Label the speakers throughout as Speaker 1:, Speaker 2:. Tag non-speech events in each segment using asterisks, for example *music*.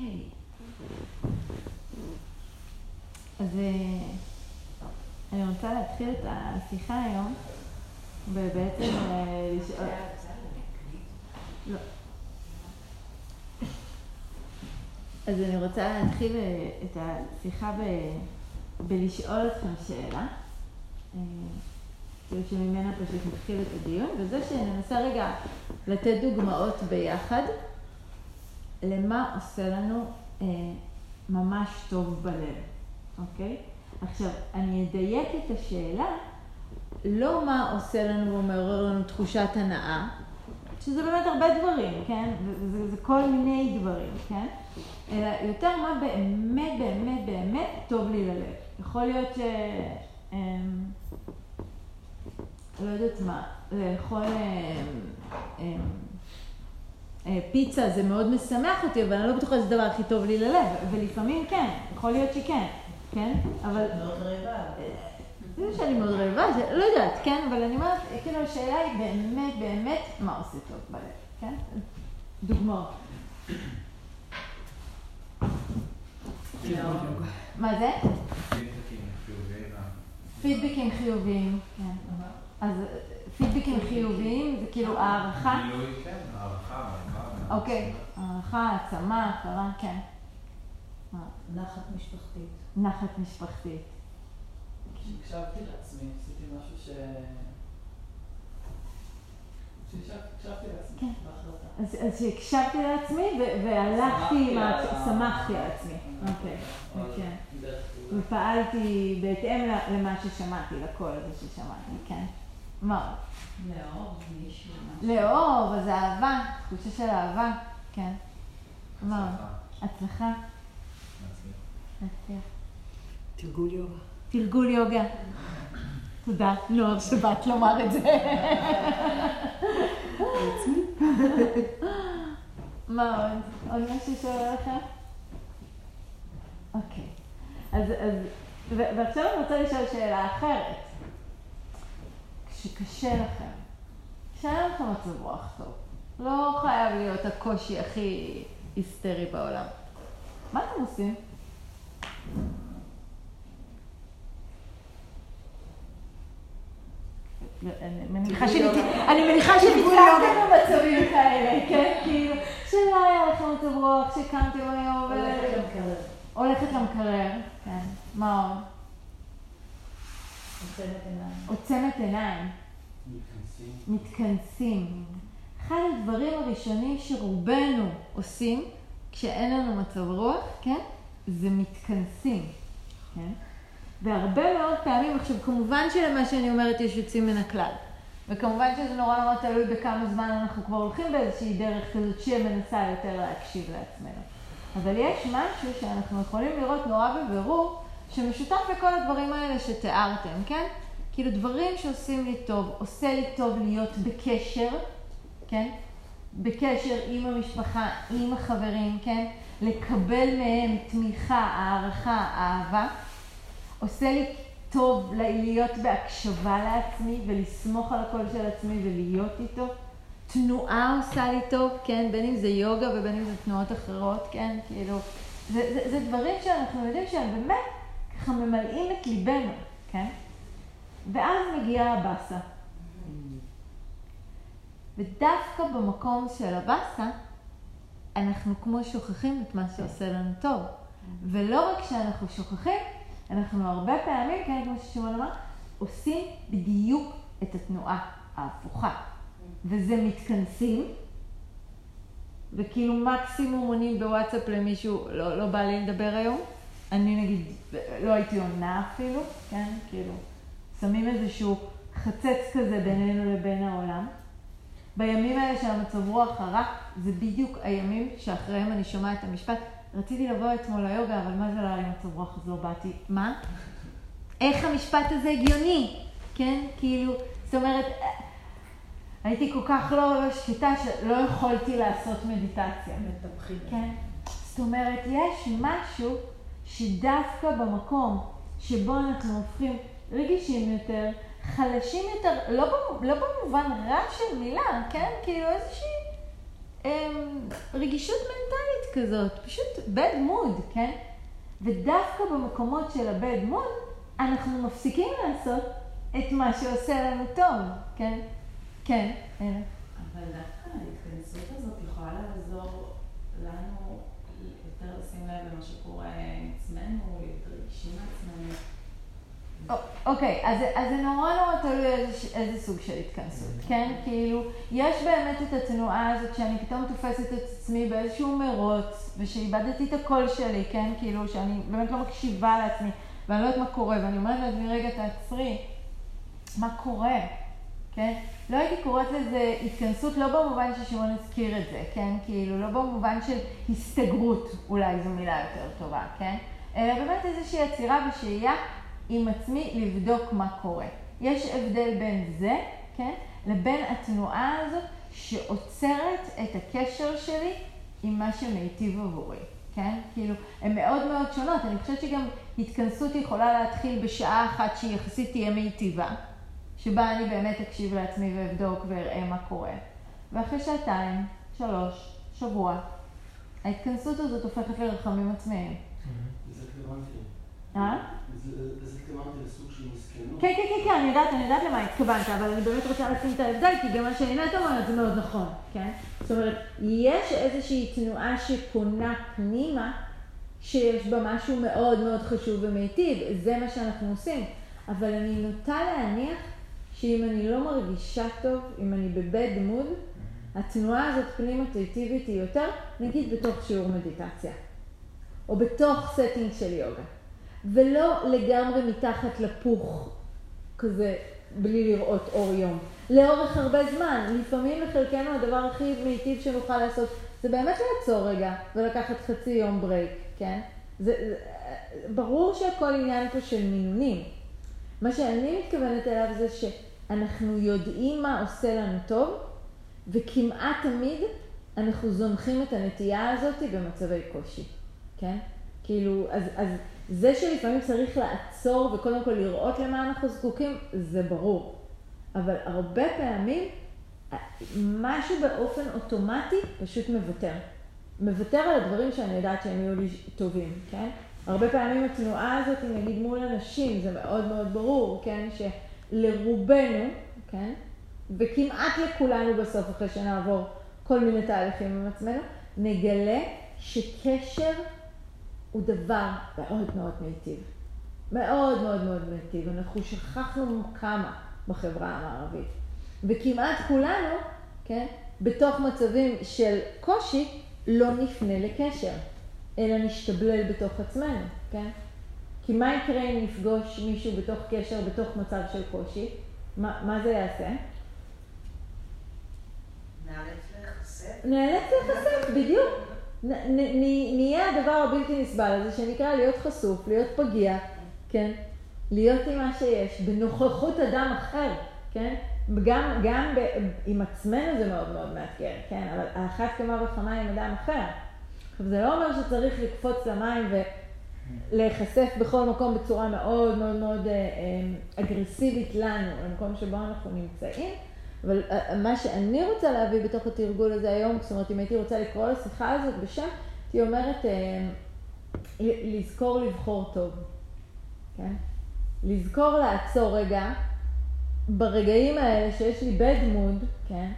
Speaker 1: אוקיי. אז אה, אני רוצה להתחיל את השיחה היום, ובעצם אה, לשאול... לא. אז אני רוצה להתחיל אה, את השיחה ב... בלשאול אתכם שאלה, כאילו שממנה פשוט נתחיל את הדיון, וזה שננסה רגע לתת דוגמאות ביחד. למה עושה לנו ממש טוב בלב. אוקיי? עכשיו, אני אדייק את השאלה, לא מה עושה לנו ומעורר לנו תחושת הנאה, שזה באמת הרבה דברים, כן? זה, זה כל מיני דברים, כן? אלא יותר מה באמת, באמת, באמת טוב לי ללב. יכול להיות ש... אמ, לא יודעת מה, לאכול אמ, אמ, אה, פיצה זה מאוד משמח אותי, אבל אני לא בטוחה שזה הדבר הכי טוב לי ללב, ולפעמים כן, יכול להיות שכן. כן? אבל...
Speaker 2: מאוד רעבה.
Speaker 1: זה שאני מאוד רעבה, לא יודעת, כן? אבל אני אומרת, כאילו השאלה היא באמת באמת מה עושה טוב בלב, כן? דוגמאות. מה זה? פידבקים חיוביים, כן. אז פידבקים חיוביים זה כאילו הערכה?
Speaker 3: כן, הערכה,
Speaker 1: אוקיי, הערכה, העצמה, הכרה, כן.
Speaker 2: נחת משפחתית.
Speaker 1: נחת משפחתית.
Speaker 4: כשהקשבתי לעצמי, עשיתי משהו ש... כשהקשבתי לעצמי,
Speaker 1: כן. אז שהקשבתי לעצמי והלכתי,
Speaker 4: שמחתי על ה-
Speaker 1: שמחתי על עצמי. אוקיי, כן. ופעלתי בהתאם למה ששמעתי, לקול הזה ששמעתי, כן. מה?
Speaker 2: לאהוב מישהו.
Speaker 1: לאהוב, אז אהבה, תחושה של אהבה, כן. מה? הצלחה.
Speaker 2: תרגול יוגה.
Speaker 1: תרגול יוגה. תודה, נוער, שבאת לומר את זה. מה עוד? עוד משהו שעולה לך? אוקיי. אז, אז, ועכשיו אני רוצה לשאול שאלה אחרת. כשקשה לכם, כשאין לכם מצב רוח טוב, לא חייב להיות הקושי הכי היסטרי בעולם. מה אתם עושים? אני מניחה
Speaker 2: יוגה.
Speaker 1: במצבים כאלה, כן? כאילו, שלא היה לכם מצב רוח, שקמתם היום ו...
Speaker 2: הולכת למקרר.
Speaker 1: הולכת למקרר, כן. מה עוד?
Speaker 2: עוצמת עיניים.
Speaker 3: מתכנסים.
Speaker 1: אחד הדברים הראשונים שרובנו עושים כשאין לנו מצב רוח, כן? זה מתכנסים, כן? והרבה מאוד פעמים, עכשיו כמובן שלמה שאני אומרת יש יוצאים מן הכלל. וכמובן שזה נורא נורא תלוי בכמה זמן אנחנו כבר הולכים באיזושהי דרך כזאת שמנסה יותר להקשיב לעצמנו. אבל יש משהו שאנחנו יכולים לראות נורא בבירור, שמשותף לכל הדברים האלה שתיארתם, כן? כאילו דברים שעושים לי טוב, עושה לי טוב להיות בקשר, כן? בקשר עם המשפחה, עם החברים, כן? לקבל מהם תמיכה, הערכה, אהבה. עושה לי טוב להיות בהקשבה לעצמי ולסמוך על הקול של עצמי ולהיות איתו. תנועה עושה לי טוב, כן? בין אם זה יוגה ובין אם זה תנועות אחרות, כן? כאילו, זה, זה, זה דברים שאנחנו יודעים שהם באמת ככה ממלאים את ליבנו, כן? ואז מגיעה הבאסה. ודווקא במקום של הבאסה, אנחנו כמו שוכחים את מה שעושה לנו טוב. ולא רק שאנחנו שוכחים, אנחנו הרבה פעמים, כן, כמו ששמעון אמר, עושים בדיוק את התנועה ההפוכה. וזה מתכנסים, וכאילו מקסימום עונים בוואטסאפ למישהו, לא, לא בא לי לדבר היום. אני נגיד, לא הייתי עונה אפילו, כן, כאילו, שמים איזשהו חצץ כזה בינינו לבין העולם. בימים האלה של המצב רוח הרע, זה בדיוק הימים שאחריהם אני שומעת את המשפט, רציתי לבוא אתמול ליוגה, אבל מה זה לא היה לי מצב רוח, אז לא באתי. מה? איך המשפט הזה הגיוני? כן? כאילו, זאת אומרת, הייתי כל כך לא, לא שקטה שלא יכולתי לעשות מדיטציה.
Speaker 2: מטפחים.
Speaker 1: כן? זאת אומרת, יש משהו שדווקא במקום שבו אנחנו הופכים רגישים יותר, חלשים יותר, לא, במ- לא במובן רע של מילה, כן? כאילו איזושהי אמ, רגישות מנטלית כזאת, פשוט bad mood, כן? ודווקא במקומות של הבד מוד, אנחנו מפסיקים לעשות את מה שעושה לנו טוב, כן? כן, הנה.
Speaker 2: אבל דווקא ההתכנסות הזאת יכולה לעזור לנו יותר לשים לב למה שקורה עם עצמנו, להיות רגישים לעצמנו.
Speaker 1: אוקיי, אז, אז זה נורא נורא תלוי איזה, איזה סוג של התכנסות, כן? כאילו, יש באמת את התנועה הזאת שאני פתאום תופסת את עצמי באיזשהו מרוץ, ושאיבדתי את הקול שלי, כן? כאילו, שאני באמת לא מקשיבה לעצמי, ואני לא יודעת מה קורה, ואני אומרת לעצמי, רגע, תעצרי, מה קורה, כן? לא הייתי קוראת לזה התכנסות, לא במובן ששמעון הזכיר את זה, כן? כאילו, לא במובן של הסתגרות, אולי זו מילה יותר טובה, כן? אלא באמת איזושהי עצירה ושהייה עם עצמי לבדוק מה קורה. יש הבדל בין זה, כן? לבין התנועה הזאת שעוצרת את הקשר שלי עם מה שמיטיב עבורי, כן? כאילו, הן מאוד מאוד שונות. אני חושבת שגם התכנסות יכולה להתחיל בשעה אחת שהיא יחסית תהיה מיטיבה. שבה אני באמת אקשיב לעצמי ואבדוק ואראה מה קורה. ואחרי שעתיים, שלוש, שבוע, ההתכנסות הזאת הופכת לרחמים עצמאיים.
Speaker 3: זה התכוונתי.
Speaker 1: אה? כן, כן, כן, כן, אני יודעת, אני יודעת למה התכוונת, אבל אני באמת רוצה לשים את ההבדל, כי גם מה שעינת אומרת זה מאוד נכון, כן? זאת אומרת, יש איזושהי תנועה שפונה פנימה, שיש בה משהו מאוד מאוד חשוב ומיטיב, זה מה שאנחנו עושים. אבל אני נוטה להניח שאם אני לא מרגישה טוב, אם אני בבד מוד, התנועה הזאת פנימה תיטיבית היא יותר, נגיד בתוך שיעור מדיטציה, או בתוך setting של יוגה, ולא לגמרי מתחת לפוך, כזה, בלי לראות אור יום. לאורך הרבה זמן, לפעמים לחלקנו הדבר הכי מיטיב שנוכל לעשות, זה באמת לעצור רגע ולקחת חצי יום break, כן? זה, זה, ברור שהכל עניין פה של מינונים. מה שאני מתכוונת אליו זה ש... אנחנו יודעים מה עושה לנו טוב, וכמעט תמיד אנחנו זונחים את הנטייה הזאת במצבי קושי, כן? כאילו, אז, אז זה שלפעמים צריך לעצור וקודם כל לראות למה אנחנו זקוקים, זה ברור. אבל הרבה פעמים משהו באופן אוטומטי פשוט מוותר. מוותר על הדברים שאני יודעת שהם יהיו לי טובים, כן? הרבה פעמים התנועה הזאת, נגיד מול אנשים, זה מאוד מאוד ברור, כן? ש... לרובנו, כן, וכמעט לכולנו בסוף, אחרי שנעבור כל מיני תהליכים עם עצמנו, נגלה שקשר הוא דבר מאוד מאוד מיטיב. מאוד מאוד מאוד מיטיב. אנחנו שכחנו כמה בחברה המערבית. וכמעט כולנו, כן, בתוך מצבים של קושי, לא נפנה לקשר, אלא נשתבלל בתוך עצמנו, כן? כי מה יקרה אם נפגוש מישהו בתוך קשר, בתוך מצב של קושי? מה, מה זה יעשה?
Speaker 2: נאלץ להיחשף.
Speaker 1: נאלץ להיחשף, בדיוק. נהיה הדבר הבלתי נסבל הזה שנקרא להיות חשוף, להיות פגיע, כן? להיות עם מה שיש, בנוכחות אדם אחר, כן? גם, גם ב, עם עצמנו זה מאוד מאוד מאתגר, כן? אבל על אחת כמה וכמה עם אדם אחר. עכשיו, זה לא אומר שצריך לקפוץ למים ו... להיחשף בכל מקום בצורה מאוד מאוד מאוד אה, אה, אגרסיבית לנו, למקום שבו אנחנו נמצאים. אבל אה, מה שאני רוצה להביא בתוך התרגול הזה היום, זאת אומרת, אם הייתי רוצה לקרוא לשיחה הזאת בשם, הייתי אומרת, לזכור לבחור טוב, כן? לזכור לעצור רגע, ברגעים האלה שיש לי bad mood, כן?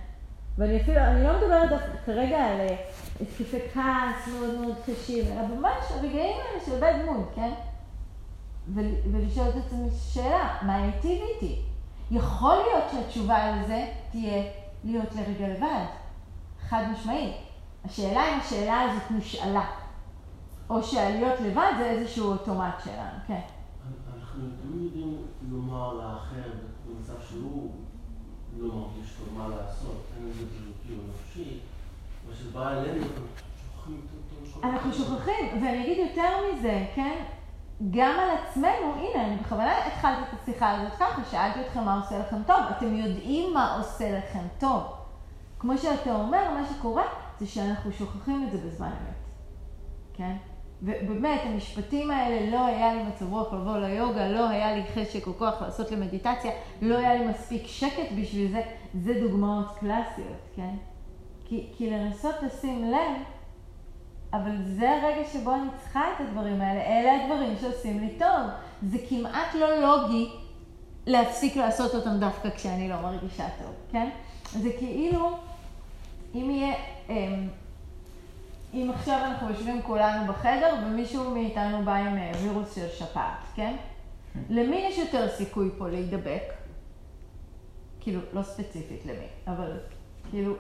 Speaker 1: ואני אפילו, אני לא מדברת כרגע על אה, התקפי כעס מאוד מאוד קשים, אלא ממש הרגעים האלה של בית מוד, כן? ולשאול את עצמי שאלה, מה היטיב איתי? יכול להיות שהתשובה לזה תהיה להיות לרגע לבד, חד משמעית. השאלה אם השאלה הזאת נשאלה, או שהלהיות לבד זה איזשהו אוטומט שלנו, כן.
Speaker 3: אנחנו תמיד יודעים לומר לאחר במצב שהוא לא מרגיש טוב מה לעשות, אין איזה בריאותי או נפשי, וכשזה בא אלינו, אנחנו שוכחים
Speaker 1: את אנחנו שוכחים, ואני אגיד יותר מזה, כן? גם על עצמנו, הנה, אני בכוונה התחלתי את השיחה הזאת ככה, שאלתי אתכם מה עושה לכם טוב, אתם יודעים מה עושה לכם טוב. כמו שאתה אומר, מה שקורה זה שאנחנו שוכחים את זה בזמן אמת, כן? ובאמת, המשפטים האלה, לא היה לי מצב רוח לבוא ליוגה, לא היה לי חשק או כוח לעשות למדיטציה, לא היה לי מספיק שקט בשביל זה, זה דוגמאות קלאסיות, כן? כי, כי לנסות לשים לב אבל זה הרגע שבו אני צריכה את הדברים האלה, אלה הדברים שעושים לי טוב. זה כמעט לא לוגי להפסיק לעשות אותם דווקא כשאני לא מרגישה טוב, כן? זה כאילו, אם יהיה, אמ, אם עכשיו אנחנו יושבים כולנו בחדר ומישהו מאיתנו בא עם אה, וירוס של שפעת, כן? למי יש יותר סיכוי פה להידבק? כאילו, לא ספציפית למי, אבל כאילו,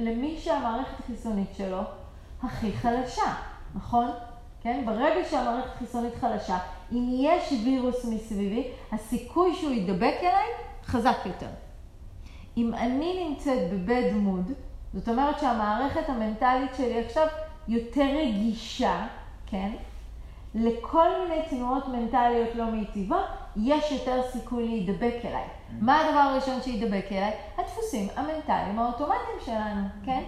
Speaker 1: למי שהמערכת החיסונית שלו הכי חלשה, נכון? כן? ברגע שהמערכת החיסונית חלשה, אם יש וירוס מסביבי, הסיכוי שהוא יידבק אליי חזק יותר. אם אני נמצאת בבד מוד, זאת אומרת שהמערכת המנטלית שלי עכשיו יותר רגישה, כן? לכל מיני תנועות מנטליות לא מיטיבות, יש יותר סיכוי להידבק אליי. מה הדבר הראשון שידבק אליי? הדפוסים המנטליים האוטומטיים שלנו, כן?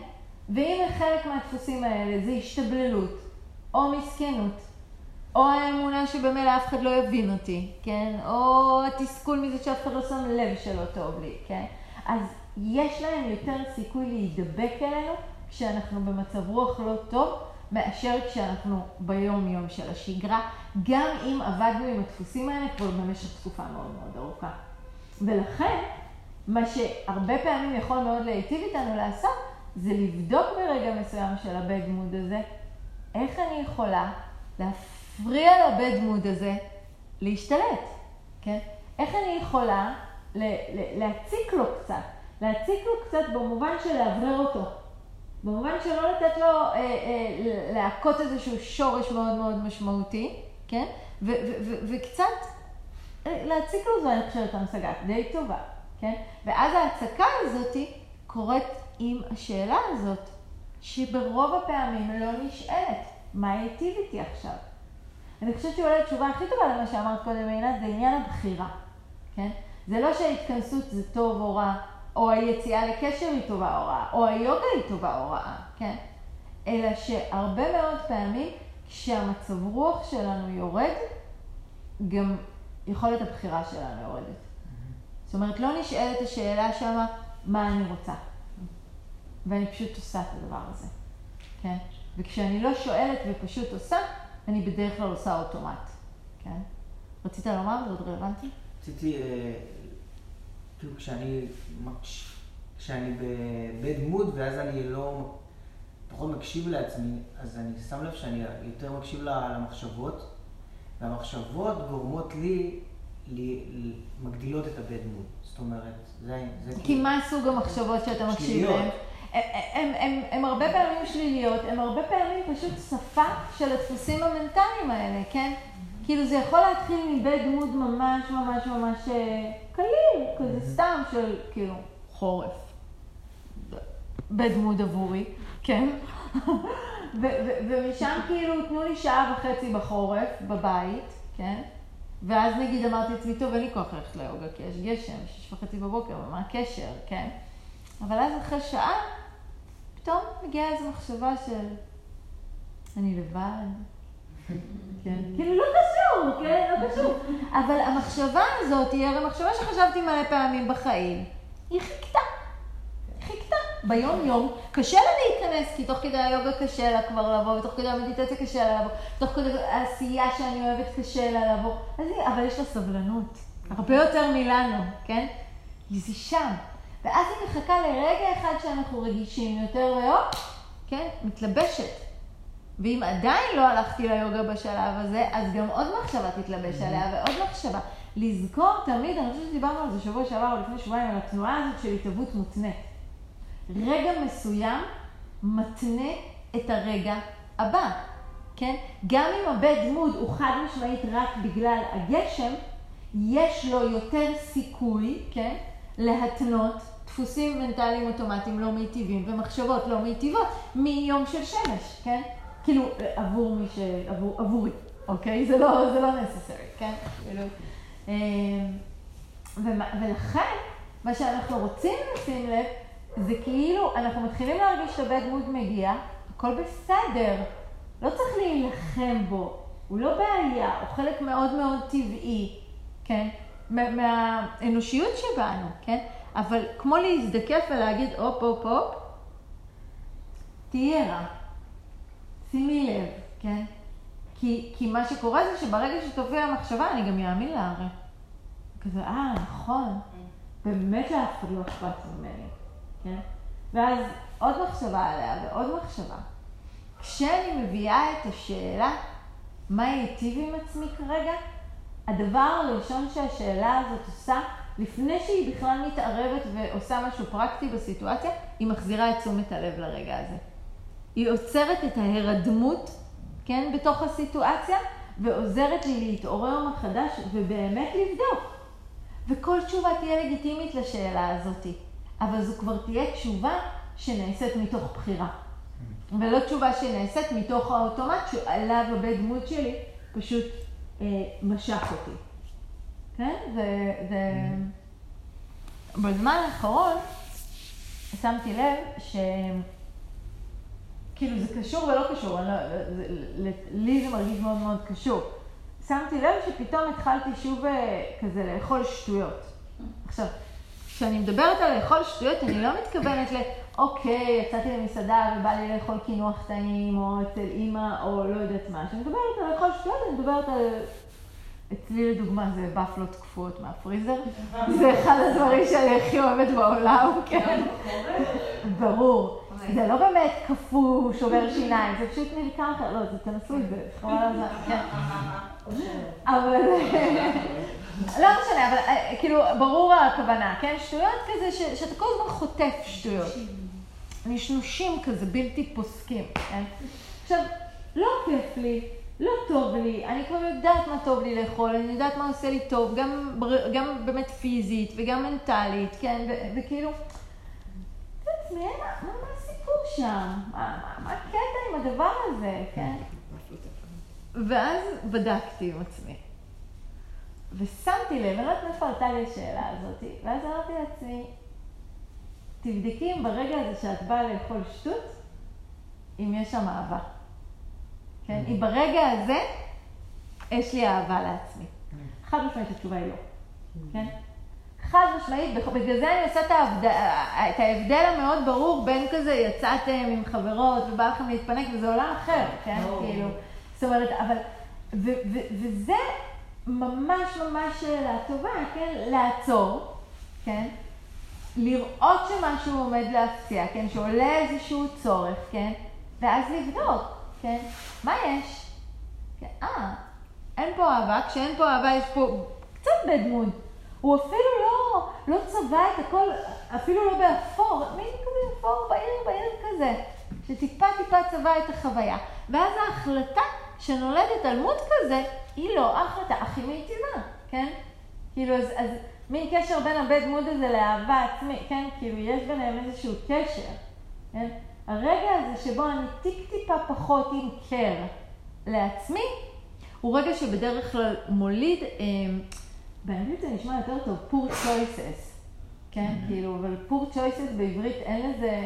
Speaker 1: ואם חלק מהדפוסים האלה זה השתבללות, או מסכנות, או האמונה שבמילא אף אחד לא יבין אותי, כן? או התסכול מזה שאף אחד לא שם לב שלא טוב לי, כן? אז יש להם יותר סיכוי להידבק אלינו כשאנחנו במצב רוח לא טוב, מאשר כשאנחנו ביום-יום של השגרה, גם אם עבדנו עם הדפוסים האלה כבר במשך תקופה מאוד מאוד ארוכה. ולכן, מה שהרבה פעמים יכול מאוד להיטיב איתנו לעשות, זה לבדוק ברגע מסוים של הבד מוד הזה, איך אני יכולה להפריע לבד מוד הזה להשתלט, כן? איך אני יכולה להציק לו קצת, להציק לו קצת במובן של לאוורר אותו. במובן שלא לתת לו אה, אה, להכות איזשהו שורש מאוד מאוד משמעותי, כן? וקצת אה, להציק לו זו, אני חושבת, המשגה די טובה, כן? ואז ההצקה הזאת קורית עם השאלה הזאת, שברוב הפעמים לא נשאלת, מה ייטיב איתי עכשיו? אני חושבת שאולי התשובה הכי טובה למה שאמרת קודם, עינת, זה עניין הבחירה, כן? זה לא שההתכנסות זה טוב או רע, או היציאה לקשר היא טובה או רעה, או היוגה היא טובה או רעה, כן? אלא שהרבה מאוד פעמים כשהמצב רוח שלנו יורד, גם יכולת הבחירה שלנו יורדת. זאת אומרת, לא נשאלת השאלה שמה, מה אני רוצה. ואני פשוט עושה את הדבר הזה, כן? וכשאני לא שואלת ופשוט עושה, אני בדרך כלל עושה אוטומט, כן? רצית לומר? זה עוד רלוונטי?
Speaker 5: רציתי אה, כאילו כשאני, כשאני בבד מוד ואז אני לא, פחות מקשיב לעצמי, אז אני שם לב שאני יותר מקשיב למחשבות, והמחשבות גורמות לי, לי מגדילות את הבד מוד. זאת אומרת, זה, זה
Speaker 1: כי כאילו... מה סוג המחשבות שאתה מקשיב להן? הן הרבה פעמים שליליות, הן הרבה פעמים פשוט שפה של הדפוסים המנטליים האלה, כן? כאילו זה יכול להתחיל מבית דמות ממש ממש ממש אה, קליל, כזה סתם של כאילו חורף. בית דמות עבורי, כן? *laughs* ומשם כאילו תנו לי שעה וחצי בחורף, בבית, כן? ואז נגיד אמרתי לעצמי, טוב, אין לי כוח ללכת ליוגה, כי יש גשם, שש וחצי בבוקר, מה הקשר, כן? אבל אז אחרי שעה, פתאום מגיעה איזו מחשבה של, אני לבד, כן? כאילו לא קשור, כן? לא קשור. אבל המחשבה הזאת היא הרי מחשבה שחשבתי מלא פעמים בחיים. היא חיכתה. חיכתה. ביום-יום קשה לה להיכנס, כי תוך כדי היוגה קשה לה כבר לבוא, ותוך כדי המדיטציה קשה לה לבוא, תוך כדי העשייה שאני אוהבת קשה לה לבוא. אז היא, אבל יש לה סבלנות. הרבה יותר מלנו, כן? זה שם. ואז היא מחכה לרגע אחד שאנחנו רגישים יותר, והופ, כן? מתלבשת. ואם עדיין לא הלכתי ליוגה בשלב הזה, אז גם עוד מחשבה תתלבש mm-hmm. עליה ועוד מחשבה. לזכור תמיד, אני חושבת שדיברנו על זה שבוע שעבר או לפני שבועיים, על התנועה הזאת של התהוות מותנית. רגע מסוים מתנה את הרגע הבא, כן? גם אם הבית דמות הוא חד משמעית רק בגלל הגשם, יש לו יותר סיכוי, כן? להתנות דפוסים מנטליים אוטומטיים לא מיטיבים ומחשבות לא מיטיבות מיום של שמש, כן? כאילו, עבור מי ש... עבור, עבורי, אוקיי? זה לא, זה לא necessary, כן? כאילו... אמ, ולכן, מה שאנחנו רוצים לשים לב, זה כאילו, אנחנו מתחילים להרגיש שהבית דמות מגיע, הכל בסדר. לא צריך להילחם בו, הוא לא בעיה, הוא חלק מאוד מאוד טבעי, כן? מהאנושיות שבנו, כן? אבל כמו להזדקף ולהגיד, הופ, הופ, הופ, תהיה רע. שימי לב, כן? כי, כי מה שקורה זה שברגע שתופיע המחשבה, אני גם אאמין לה הרי. כזה, אה, נכון, באמת לאף אחד לא אכפת ממני, כן? ואז עוד מחשבה עליה ועוד מחשבה. כשאני מביאה את השאלה, מה ייטיב עם עצמי כרגע, הדבר הראשון שהשאלה הזאת עושה, לפני שהיא בכלל מתערבת ועושה משהו פרקטי בסיטואציה, היא מחזירה את תשומת הלב לרגע הזה. היא עוצרת את ההירדמות, כן, בתוך הסיטואציה, ועוזרת לי להתעורר מחדש ובאמת לבדוק. וכל תשובה תהיה לגיטימית לשאלה הזאת, אבל זו כבר תהיה תשובה שנעשית מתוך בחירה. ולא תשובה שנעשית מתוך האוטומט שעליו הבית דמות שלי פשוט אה, משך אותי. כן? זה, זה... בזמן האחרון שמתי לב ש... כאילו זה קשור ולא קשור, לא, זה, לי זה מרגיש מאוד מאוד קשור. שמתי לב שפתאום התחלתי שוב אה, כזה לאכול שטויות. עכשיו, כשאני מדברת על לאכול שטויות, אני לא מתכוונת ל... אוקיי, יצאתי למסעדה ובא לי לאכול קינוח טעים, או אצל אימא, או לא יודעת מה. כשאני מדברת על לאכול שטויות, אני מדברת על... אצלי לדוגמה זה בפלות קפואות מהפריזר. זה אחד הדברים שאני הכי אוהבת בעולם, כן. ברור. זה לא באמת קפוא, שובר שיניים, זה פשוט נרקם ככה, לא, זה תנסו את זה, חבל על זה, כן. אבל, לא משנה, אבל אה, כאילו, ברור הכוונה, כן? שטויות כזה, שאתה כל הזמן חוטף שטויות. נשנושים כזה, בלתי פוסקים, כן? עכשיו, לא כיף לי, לא טוב לי, אני כבר יודעת מה טוב לי לאכול, אני יודעת מה עושה לי טוב, גם, גם באמת פיזית וגם מנטלית, כן? וכאילו, מה, מה הסיפור שם? מה, מה הקטע עם הדבר הזה, כן? ואז בדקתי עם עצמי. ושמתי לב, אני לא יודעת מאיפה עלתה לי השאלה הזאת, ואז אמרתי לעצמי, תבדקי אם ברגע הזה שאת באה לאכול שטות, אם יש שם אהבה. כן? אם ברגע הזה יש לי אהבה לעצמי. חד משמעית התשובה היא לא. כן? חד משמעית, בגלל זה אני עושה את, ההבד... את ההבדל המאוד ברור בין כזה יצאתם עם חברות ובא לכם להתפנק וזה עולם אחר, כן? כאילו, זאת אומרת, אבל, ו, ו, וזה ממש ממש שאלה טובה, כן? לעצור, כן? לראות שמשהו עומד להפציע, כן? שעולה איזשהו צורך, כן? ואז לבדוק, כן? מה יש? אה, אין פה אהבה, כשאין פה אהבה יש פה קצת בדמות. הוא אפילו לא, לא צבע את הכל, אפילו לא באפור, מין כזה אפור בהיר בהיר כזה, שטיפה טיפה צבע את החוויה. ואז ההחלטה שנולדת על מות כזה, היא לא ההחלטה הכי מיטיבה, כן? כאילו, אז, אז מין קשר בין הבית דמות הזה לאהבה עצמית, כן? כאילו, יש ביניהם איזשהו קשר, כן? הרגע הזה שבו אני טיק טיפה פחות עם קר לעצמי, הוא רגע שבדרך כלל מוליד, אה, באנגלית זה נשמע יותר טוב, poor choices, כן? Mm-hmm. כאילו, אבל poor choices בעברית אין לזה,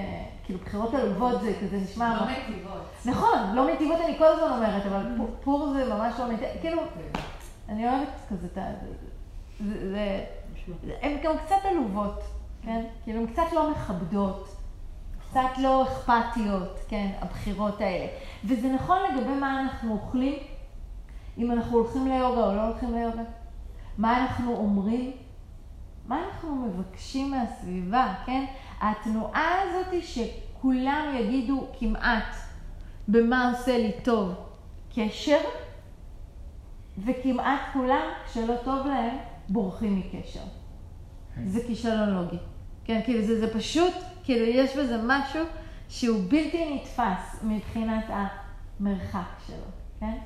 Speaker 1: כאילו, בחירות עלובות זה כזה נשמע...
Speaker 2: לא מיטיבות.
Speaker 1: נכון, לא מיטיבות אני כל הזמן אומרת, אבל mm-hmm. poor זה ממש לא מיטיב, כאילו, אני אוהבת כזה את ה... זה... הן גם קצת עלובות, כן? כאילו, הן קצת לא מכבדות. קצת לא אכפתיות, כן, הבחירות האלה. וזה נכון לגבי מה אנחנו אוכלים, אם אנחנו הולכים ליוגה או לא הולכים ליוגה. מה אנחנו אומרים, מה אנחנו מבקשים מהסביבה, כן? התנועה הזאת שכולם יגידו כמעט במה עושה לי טוב קשר, וכמעט כולם, כשלא טוב להם, בורחים מקשר. זה כישלון לוגי. כן, כאילו זה, זה פשוט, כאילו יש בזה משהו שהוא בלתי נתפס מבחינת המרחק שלו, כן?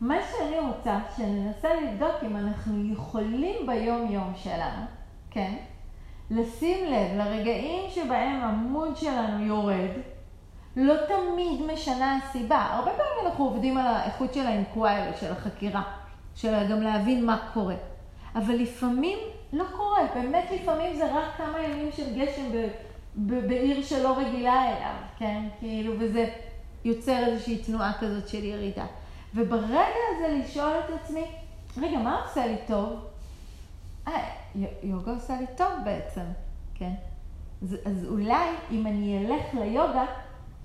Speaker 1: מה שאני רוצה, שננסה לבדוק אם אנחנו יכולים ביום-יום שלנו, כן? לשים לב לרגעים שבהם המוד שלנו יורד, לא תמיד משנה הסיבה. הרבה פעמים אנחנו עובדים על האיכות של האינקוויירי, של החקירה, של גם להבין מה קורה. אבל לפעמים לא קורה, באמת לפעמים זה רק כמה ימים של גשם ב, ב, בעיר שלא רגילה אליו, כן? כאילו, וזה יוצר איזושהי תנועה כזאת של ירידה. וברגע הזה לשאול את עצמי, רגע, מה עושה לי טוב? אה, יוגה עושה לי טוב בעצם, כן? אז, אז אולי אם אני אלך ליוגה,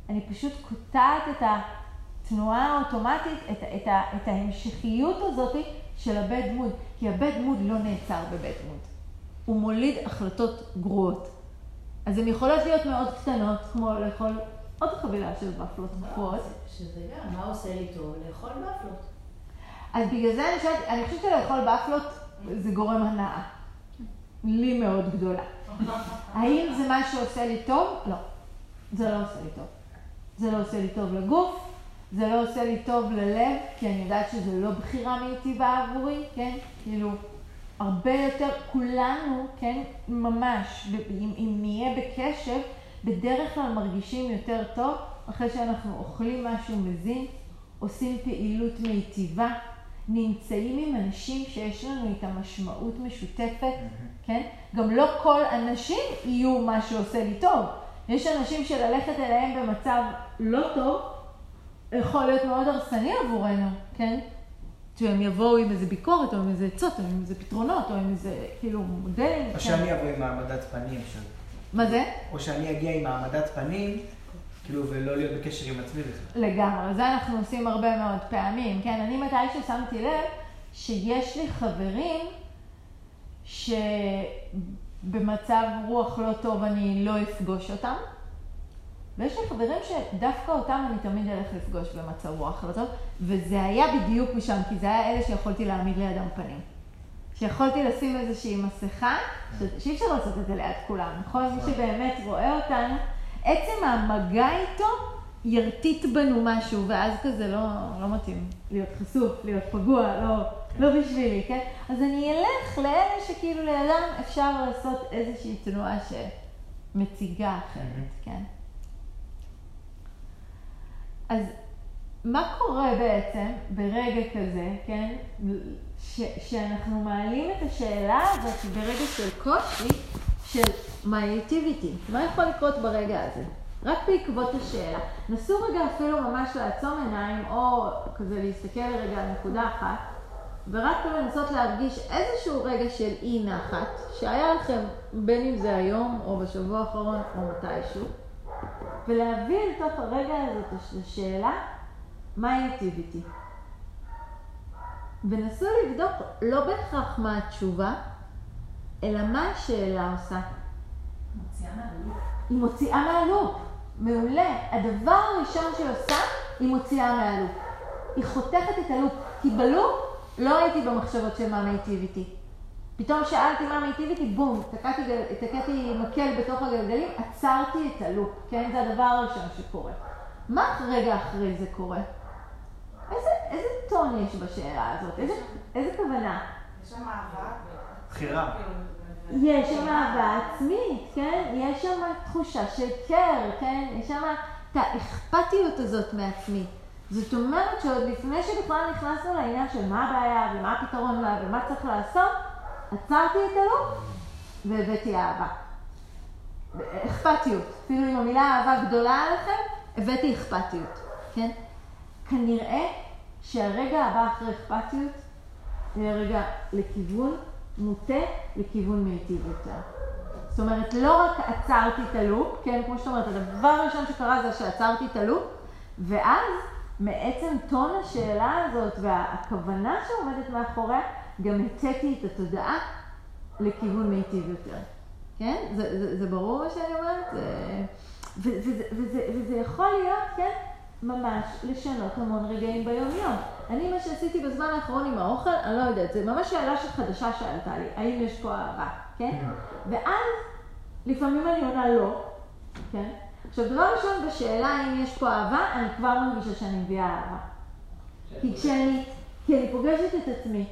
Speaker 1: אני פשוט קוטעת את התנועה האוטומטית, את, את, את ההמשכיות הזאת של הבית דמות, כי הבית דמות לא נעצר בבית דמות. הוא מוליד החלטות גרועות. אז הן יכולות להיות מאוד קטנות, כמו לאכול עוד חבילה של ופלות גרועות.
Speaker 6: שזה גם, מה עושה לי טוב? לאכול בפלות.
Speaker 1: אז בגלל זה אני חושבת, אני חושבת שלאכול בפלות זה גורם הנאה. לי מאוד גדולה. *laughs* האם זה מה שעושה לי טוב? לא. זה לא עושה לי טוב. זה לא עושה לי טוב לגוף, זה לא עושה לי טוב ללב, כי אני יודעת שזו לא בחירה מיטיבה עבורי, כן? כאילו, הרבה יותר, כולנו, כן, ממש, אם, אם נהיה בקשב, בדרך כלל מרגישים יותר טוב אחרי שאנחנו אוכלים משהו מזין, עושים פעילות מיטיבה, נמצאים עם אנשים שיש לנו איתם משמעות משותפת, כן? גם לא כל אנשים יהיו מה שעושה לי טוב. יש אנשים שללכת אליהם במצב לא טוב, יכול להיות מאוד הרסני עבורנו, כן? שהם יבואו עם איזה ביקורת, או עם איזה עצות, או עם איזה פתרונות, או עם איזה, כאילו, מודלים.
Speaker 5: או
Speaker 1: כן.
Speaker 5: שאני אבוא עם העמדת פנים, ש-
Speaker 1: מה זה?
Speaker 5: או שאני אגיע עם העמדת פנים, כאילו, ולא להיות בקשר עם עצמי בכלל.
Speaker 1: לגמרי, זה אנחנו עושים הרבה מאוד פעמים, כן? אני מתי ששמתי לב שיש לי חברים שבמצב רוח לא טוב אני לא אפגוש אותם, ויש לי חברים שדווקא אותם אני תמיד אלך לפגוש במצב רוח טוב, וזה היה בדיוק משם, כי זה היה אלה שיכולתי להעמיד לידם פנים. שיכולתי לשים איזושהי מסכה, שאי אפשר לעשות את זה ליד כולם, נכון? מי שבאמת רואה אותנו, עצם המגע איתו ירטיט בנו משהו, ואז כזה לא, לא מתאים להיות חשוף, להיות פגוע, לא, לא בשבילי, כן? אז אני אלך לאלה שכאילו לידם אפשר לעשות איזושהי תנועה שמציגה אחרת, כן? אז מה קורה בעצם ברגע כזה, כן, ש, שאנחנו מעלים את השאלה הזאת ברגע של קושי של מה ייטיביטי? מה יכול לקרות ברגע הזה? רק בעקבות השאלה. נסו רגע אפילו ממש לעצום עיניים, או כזה להסתכל רגע על נקודה אחת, ורק לנסות להרגיש איזשהו רגע של אי נחת, שהיה לכם בין אם זה היום, או בשבוע האחרון, או מתישהו, ולהביא אל תוך הרגע הזה את השאלה, מה ייטיב איתי? ונסו לבדוק לא בהכרח מה התשובה, אלא מה השאלה עושה.
Speaker 2: מוציאה מהלופ.
Speaker 1: היא מוציאה מהלופ. מעולה. הדבר הראשון שהיא עושה, היא מוציאה מהלופ. היא חותכת את הלופ. כי בלופ לא הייתי במחשבות של מה מיטיב איתי. פתאום שאלתי מה מיטיב איתי, בום, תקעתי, תקעתי מקל בתוך הגלגלים, עצרתי את הלופ, כן? זה הדבר הראשון שקורה. מה רגע אחרי זה קורה? איזה, איזה טון יש בשאלה הזאת? איזה, איזה כוונה?
Speaker 6: יש שם אהבה.
Speaker 5: בחירה.
Speaker 1: יש שם אהבה עצמית, כן? יש שם תחושה של קר, כן? יש שם את האכפתיות הזאת מעצמי. זאת אומרת שעוד לפני שבכלל נכנסנו לעניין של מה הבעיה ומה הפתרון ומה צריך לעשות, עצרתי את הלופ והבאתי אהבה. אכפתיות. אפילו אם המילה אהבה גדולה עליכם, הבאתי אכפתיות, כן? כנראה שהרגע הבא אחרי אכפתיות יהיה רגע לכיוון מוטה לכיוון מיטיב יותר. זאת אומרת, לא רק עצרתי את הלופ, כן, כמו שאת אומרת, הדבר הראשון שקרה זה שעצרתי את הלופ, ואז מעצם טון השאלה הזאת והכוונה שעומדת מאחוריה, גם הטאתי את התודעה לכיוון מיטיב יותר. כן? זה, זה, זה ברור מה שאני אומרת? זה, וזה, וזה, וזה יכול להיות, כן? ממש לשנות המון רגעים ביום-יום. אני, מה שעשיתי בזמן האחרון עם האוכל, אני לא יודעת, זה ממש שאלה שחדשה שעלתה לי, האם יש פה אהבה, כן? ואז לפעמים אני עונה לא, כן? עכשיו, דבר ראשון, בשאלה האם יש פה אהבה, אני כבר מרגישה שאני מביאה אהבה. כי כשאני, כי אני פוגשת את עצמי,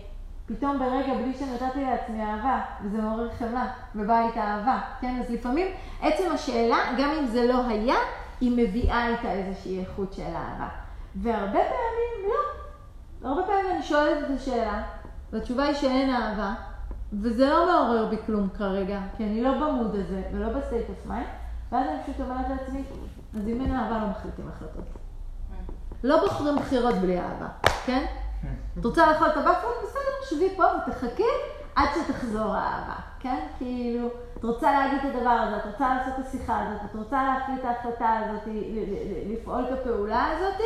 Speaker 1: פתאום ברגע בלי שנתתי לעצמי אהבה, וזה מעורר חמלה, ובאה איתה אהבה, כן? אז לפעמים עצם השאלה, גם אם זה לא היה, היא מביאה איתה איזושהי איכות של אהבה. והרבה פעמים לא. הרבה פעמים אני שואלת את השאלה, והתשובה היא שאין אהבה, וזה לא מעורר בי כלום כרגע, כי אני לא ב mood הזה ולא ב state of mind, ואז אני פשוט אומרת לעצמי, אז אם אין אהבה לא מחליטים החלטות. לא בוחרים בחירות בלי אהבה, כן? את רוצה לאכול את הוופלות? בסדר, שבי פה ותחכי עד שתחזור האהבה, כן? כאילו, את רוצה להגיד את הדבר הזה, את רוצה לעשות את השיחה הזאת, את רוצה להחליט את ההחלטה הזאת, לפעול את הפעולה הזאת,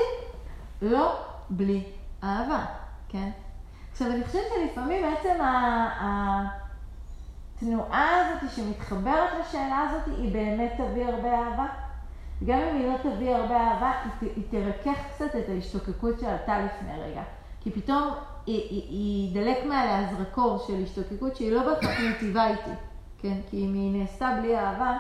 Speaker 1: לא בלי אהבה, כן? עכשיו, אני חושבת שלפעמים בעצם התנועה הזאת שמתחברת לשאלה הזאת, היא באמת תביא הרבה אהבה. גם אם היא לא תביא הרבה אהבה, היא, תרכך קצת את ההשתוקקות שעלתה לפני רגע. כי פתאום היא, היא, היא ידלק מעליה זרקור של השתוקקות שהיא לא בהכרח מיטיבה איתי, כן? כי אם היא נעשתה בלי אהבה,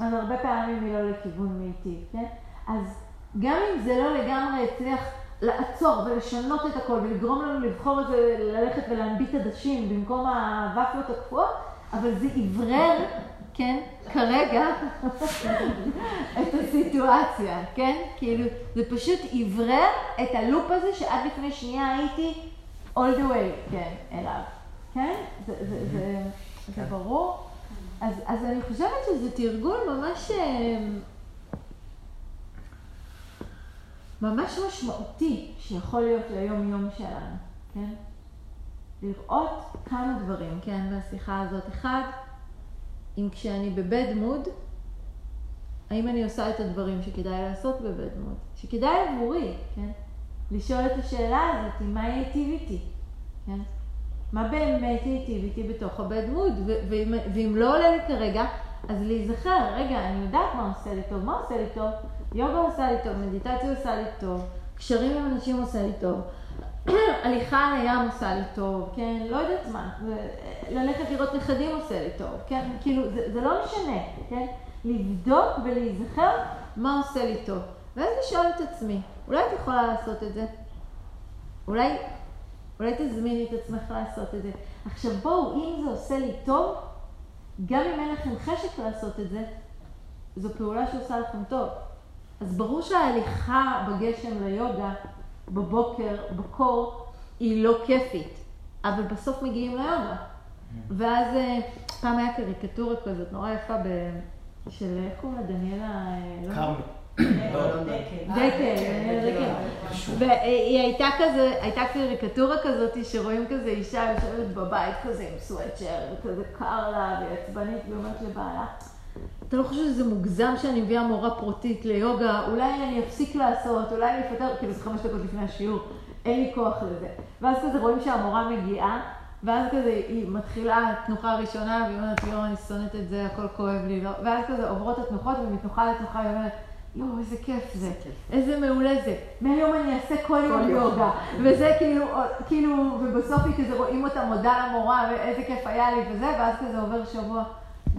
Speaker 1: אז הרבה פעמים היא לא לכיוון מיטיב, כן? אז גם אם זה לא לגמרי הצליח לעצור ולשנות את הכל ולגרום לנו לבחור את זה, ללכת ולהנביט עדשים במקום הוואפלות הקפואות, אבל זה אוורר, כן, כרגע, *laughs* את הסיטואציה, כן? כאילו, זה פשוט אוורר את הלופ הזה שעד לפני שנייה הייתי all the way, כן, אליו, כן? זה, זה, זה, זה ברור? אז, אז אני חושבת שזה תרגול ממש, אה, ממש משמעותי שיכול להיות ליום-יום שלנו, כן? לראות כמה דברים, כן, בשיחה הזאת. אחד, אם כשאני בבד מוד, האם אני עושה את הדברים שכדאי לעשות בבד מוד? שכדאי עבורי, כן? לשאול את השאלה הזאת, מה ייטיב איתי, כן? מה באמת ייטיב איתי בתוך הבד מוד? ואם, ואם לא עולה לי כרגע, אז להיזכר, רגע, אני יודעת מה עושה לי טוב, מה עושה לי טוב? יוגה עושה לי טוב, מדיטציה עושה לי טוב, קשרים עם אנשים עושה לי טוב, הליכה על הים עושה לי טוב, כן? לא יודעת מה, ללכת לראות נכדים עושה לי טוב, כן? כאילו, זה, זה לא משנה, כן? לבדוק ולהיזכר מה עושה לי טוב. ואז לשאול את עצמי, אולי את יכולה לעשות את זה? אולי, אולי תזמיני את עצמך לעשות את זה. עכשיו בואו, אם זה עושה לי טוב, גם אם אין לכם חשק לעשות את זה, זו פעולה שעושה לכם טוב. אז ברור שההליכה בגשם ליוגה, בבוקר, בקור, היא לא כיפית, אבל בסוף מגיעים ליוגה. ואז אה, פעם היה קריקטורה כזאת נורא יפה ב... של, איך קוראים לה? דניאלה... אה, לא.
Speaker 6: דקל.
Speaker 1: והיא הייתה כזה, הייתה קריקטורה כזאת שרואים כזה אישה יושבת בבית כזה עם סוואצ'ר, וכזה קר לה, והיא עצבנית, והיא אומרת לבעלה, אתה לא חושב שזה מוגזם שאני מביאה מורה פרוטית ליוגה, אולי אני אפסיק לעשות, אולי אני אפטר, כאילו זה חמש דקות לפני השיעור, אין לי כוח לזה. ואז כזה רואים שהמורה מגיעה, ואז כזה היא מתחילה תנוחה ראשונה, והיא אומרת, יואו, אני שונאת את זה, הכל כואב לי, לא. ואז כזה עוברות התנוחות, ומתנוחה לתנוחה היא אומרת, יואו, איזה כיף זה, איזה מעולה זה. מהיום אני אעשה כל יום יוגה. וזה כאילו, כאילו, ובסוף היא כזה רואים אותה מודה למורה, ואיזה כיף היה לי וזה, ואז כזה עובר שבוע.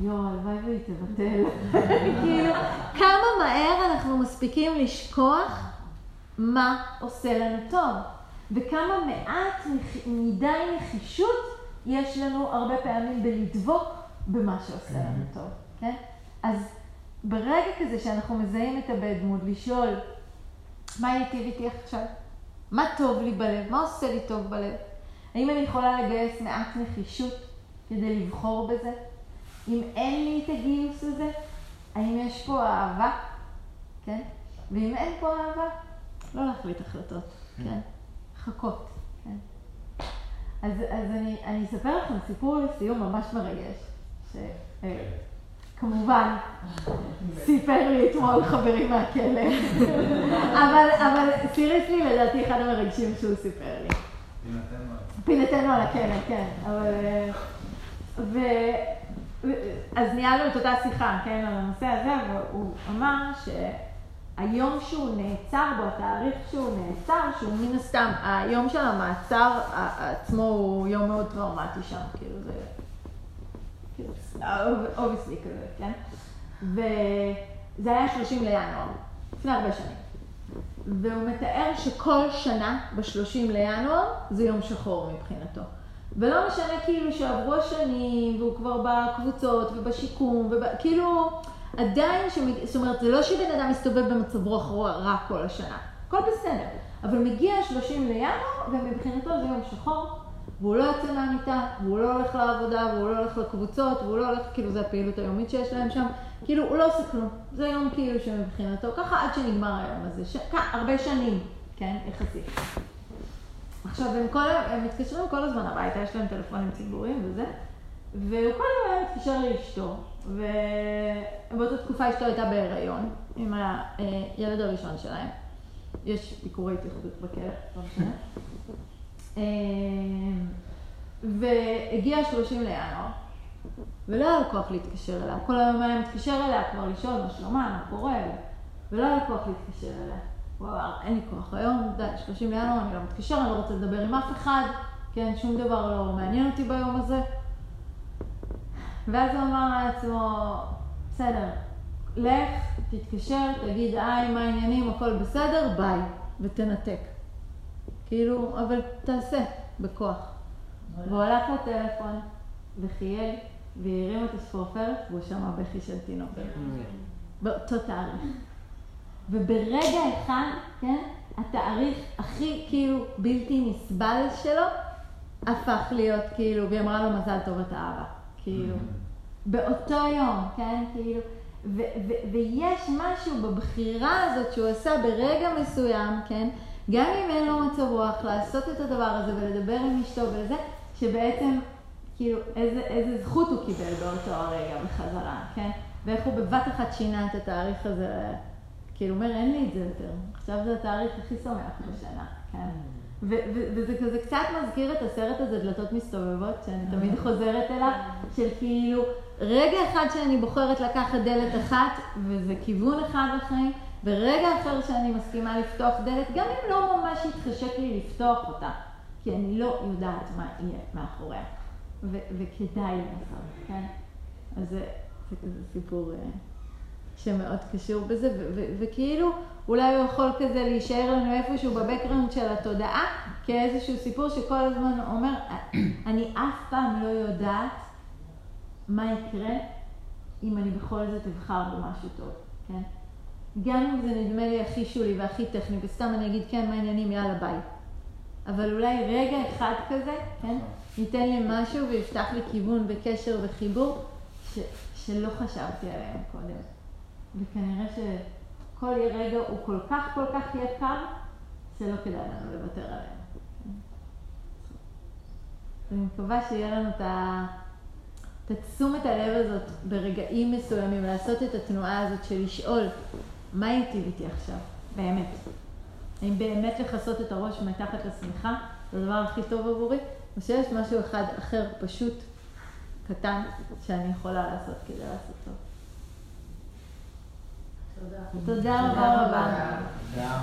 Speaker 1: יואו, הלוואי והיא תבטל. *laughs* כאילו, כמה מהר אנחנו מספיקים לשכוח מה עושה לנו טוב, וכמה מעט מדי נחישות יש לנו הרבה פעמים בלדבוק במה שעושה לנו טוב, כן? אז ברגע כזה שאנחנו מזהים את הבד מוד, לשאול מה ייטיב איתי עכשיו? מה טוב לי בלב? מה עושה לי טוב בלב? האם אני יכולה לגייס מעט נחישות כדי לבחור בזה? אם אין לי את הגיוס הזה, האם יש פה אהבה? כן? ואם אין פה אהבה, לא להחליט החלטות, כן? חכות, כן? אז, אז אני, אני אספר לכם סיפור לסיום ממש מרגש, שכמובן סיפר לי אתמול חברי מהכלא, *laughs* אבל, אבל סיריסלי לדעתי אחד המרגשים שהוא סיפר לי. פינתנו על הכלא, כן, אבל... אה, ו... אז ניהלנו את אותה שיחה, כן, על הנושא הזה, והוא אמר שהיום שהוא נעצר בו, התאריך שהוא נעצר, שהוא מן הסתם, היום של המעצר עצמו הוא יום מאוד טראומטי שם, כאילו זה... כאילו, obviously כזה, כן? וזה היה 30 לינואר, לפני הרבה שנים. והוא מתאר שכל שנה, ב-30 לינואר, זה יום שחור מבחינתו. ולא משנה כאילו שעברו השנים, והוא כבר בקבוצות ובשיקום, וכאילו עדיין, שמג... זאת אומרת, זה לא שבן אדם מסתובב במצב רוח רע כל השנה, הכל בסדר. אבל מגיע 30 לינואר, ומבחינתו זה יום שחור, והוא לא יוצא מהמיטה, והוא לא הולך לעבודה, והוא לא הולך לקבוצות, והוא לא הולך, כאילו זה הפעילות היומית שיש להם שם, כאילו הוא לא עושה כלום. זה יום כאילו שמבחינתו, ככה עד שנגמר היום הזה, ש... כ... הרבה שנים, כן, יחסית. עכשיו, הם, כל, הם מתקשרים כל הזמן הביתה, יש להם טלפונים ציבוריים וזה, והוא כל הזמן היה מתקשר לאשתו, ובאותה תקופה אשתו הייתה בהיריון עם הילד הראשון שלהם. יש ביקורי התייחדות בכלא, לא משנה. אה, והגיע 30 לינואר, ולא היה לו כוח להתקשר אליה. כל היום היה מתקשר אליה כבר לשאול מה שלומה, מה קורה, ולא היה לו כוח להתקשר אליה. הוא אמר, אין לי כוח היום, די, 30 לינואר אני לא מתקשר, אני לא רוצה לדבר עם אף אחד, כן, שום דבר לא מעניין אותי ביום הזה. ואז הוא אמר לעצמו, בסדר, לך, תתקשר, תגיד היי, מה העניינים, הכל בסדר, ביי, ותנתק. כאילו, אבל תעשה, בכוח. והוא הלך לטלפון, וחייג, והרים את הספורפרת, והוא שמע בכי של תינוק. באותו תאריך. וברגע אחד, כן, התאריך הכי כאילו בלתי נסבל שלו, הפך להיות כאילו, והיא אמרה לו מזל טוב אתה אבא. כאילו, באותו יום, כן, כאילו, ו- ו- ויש משהו בבחירה הזאת שהוא עשה ברגע מסוים, כן, גם אם אין לו מצב רוח לעשות את הדבר הזה ולדבר עם אשתו ולזה, שבעצם, כאילו, איזה, איזה זכות הוא קיבל באותו הרגע בחזרה, כן, ואיך הוא בבת אחת שינה את התאריך הזה, כאילו, אומר, אין לי את זה יותר, עכשיו זה התאריך הכי שמח בשנה, כן. וזה כזה קצת מזכיר את הסרט הזה, דלתות מסתובבות, שאני תמיד חוזרת אליו, של כאילו, רגע אחד שאני בוחרת לקחת דלת אחת, וזה כיוון אחד בחיים, ורגע אחר שאני מסכימה לפתוח דלת, גם אם לא ממש יתחשק לי לפתוח אותה, כי אני לא יודעת מה יהיה מאחוריה, וכדאי לעשות, כן? אז זה, זה כזה סיפור אה, שמאוד קשור בזה, וכאילו, אולי הוא יכול כזה להישאר לנו איפשהו בבקראונד של התודעה, כאיזשהו סיפור שכל הזמן אומר, *clears throat* אני אף פעם לא יודעת מה יקרה אם אני בכל זאת אבחר במשהו טוב, כן? גם אם זה נדמה לי הכי שולי והכי טכני, וסתם אני אגיד, כן, מה העניינים, יאללה, ביי. אבל אולי רגע אחד כזה, כן, ייתן לי משהו ויפתח לי כיוון וקשר וחיבור ש, שלא חשבתי עליהם קודם. וכנראה שכל רגע הוא כל כך כל כך יקר, שלא כדאי לנו לוותר עליהם. אני מקווה שיהיה לנו את ה... את הלב הזאת ברגעים מסוימים, לעשות את התנועה הזאת של לשאול, מה ייטיב איתי עכשיו, באמת? האם באמת לכסות את הראש מתחת לשמיכה, זה הדבר הכי טוב עבורי, או שיש משהו אחד אחר פשוט, קטן, שאני יכולה לעשות כדי לעשות טוב.
Speaker 6: תודה
Speaker 1: רבה. רבה.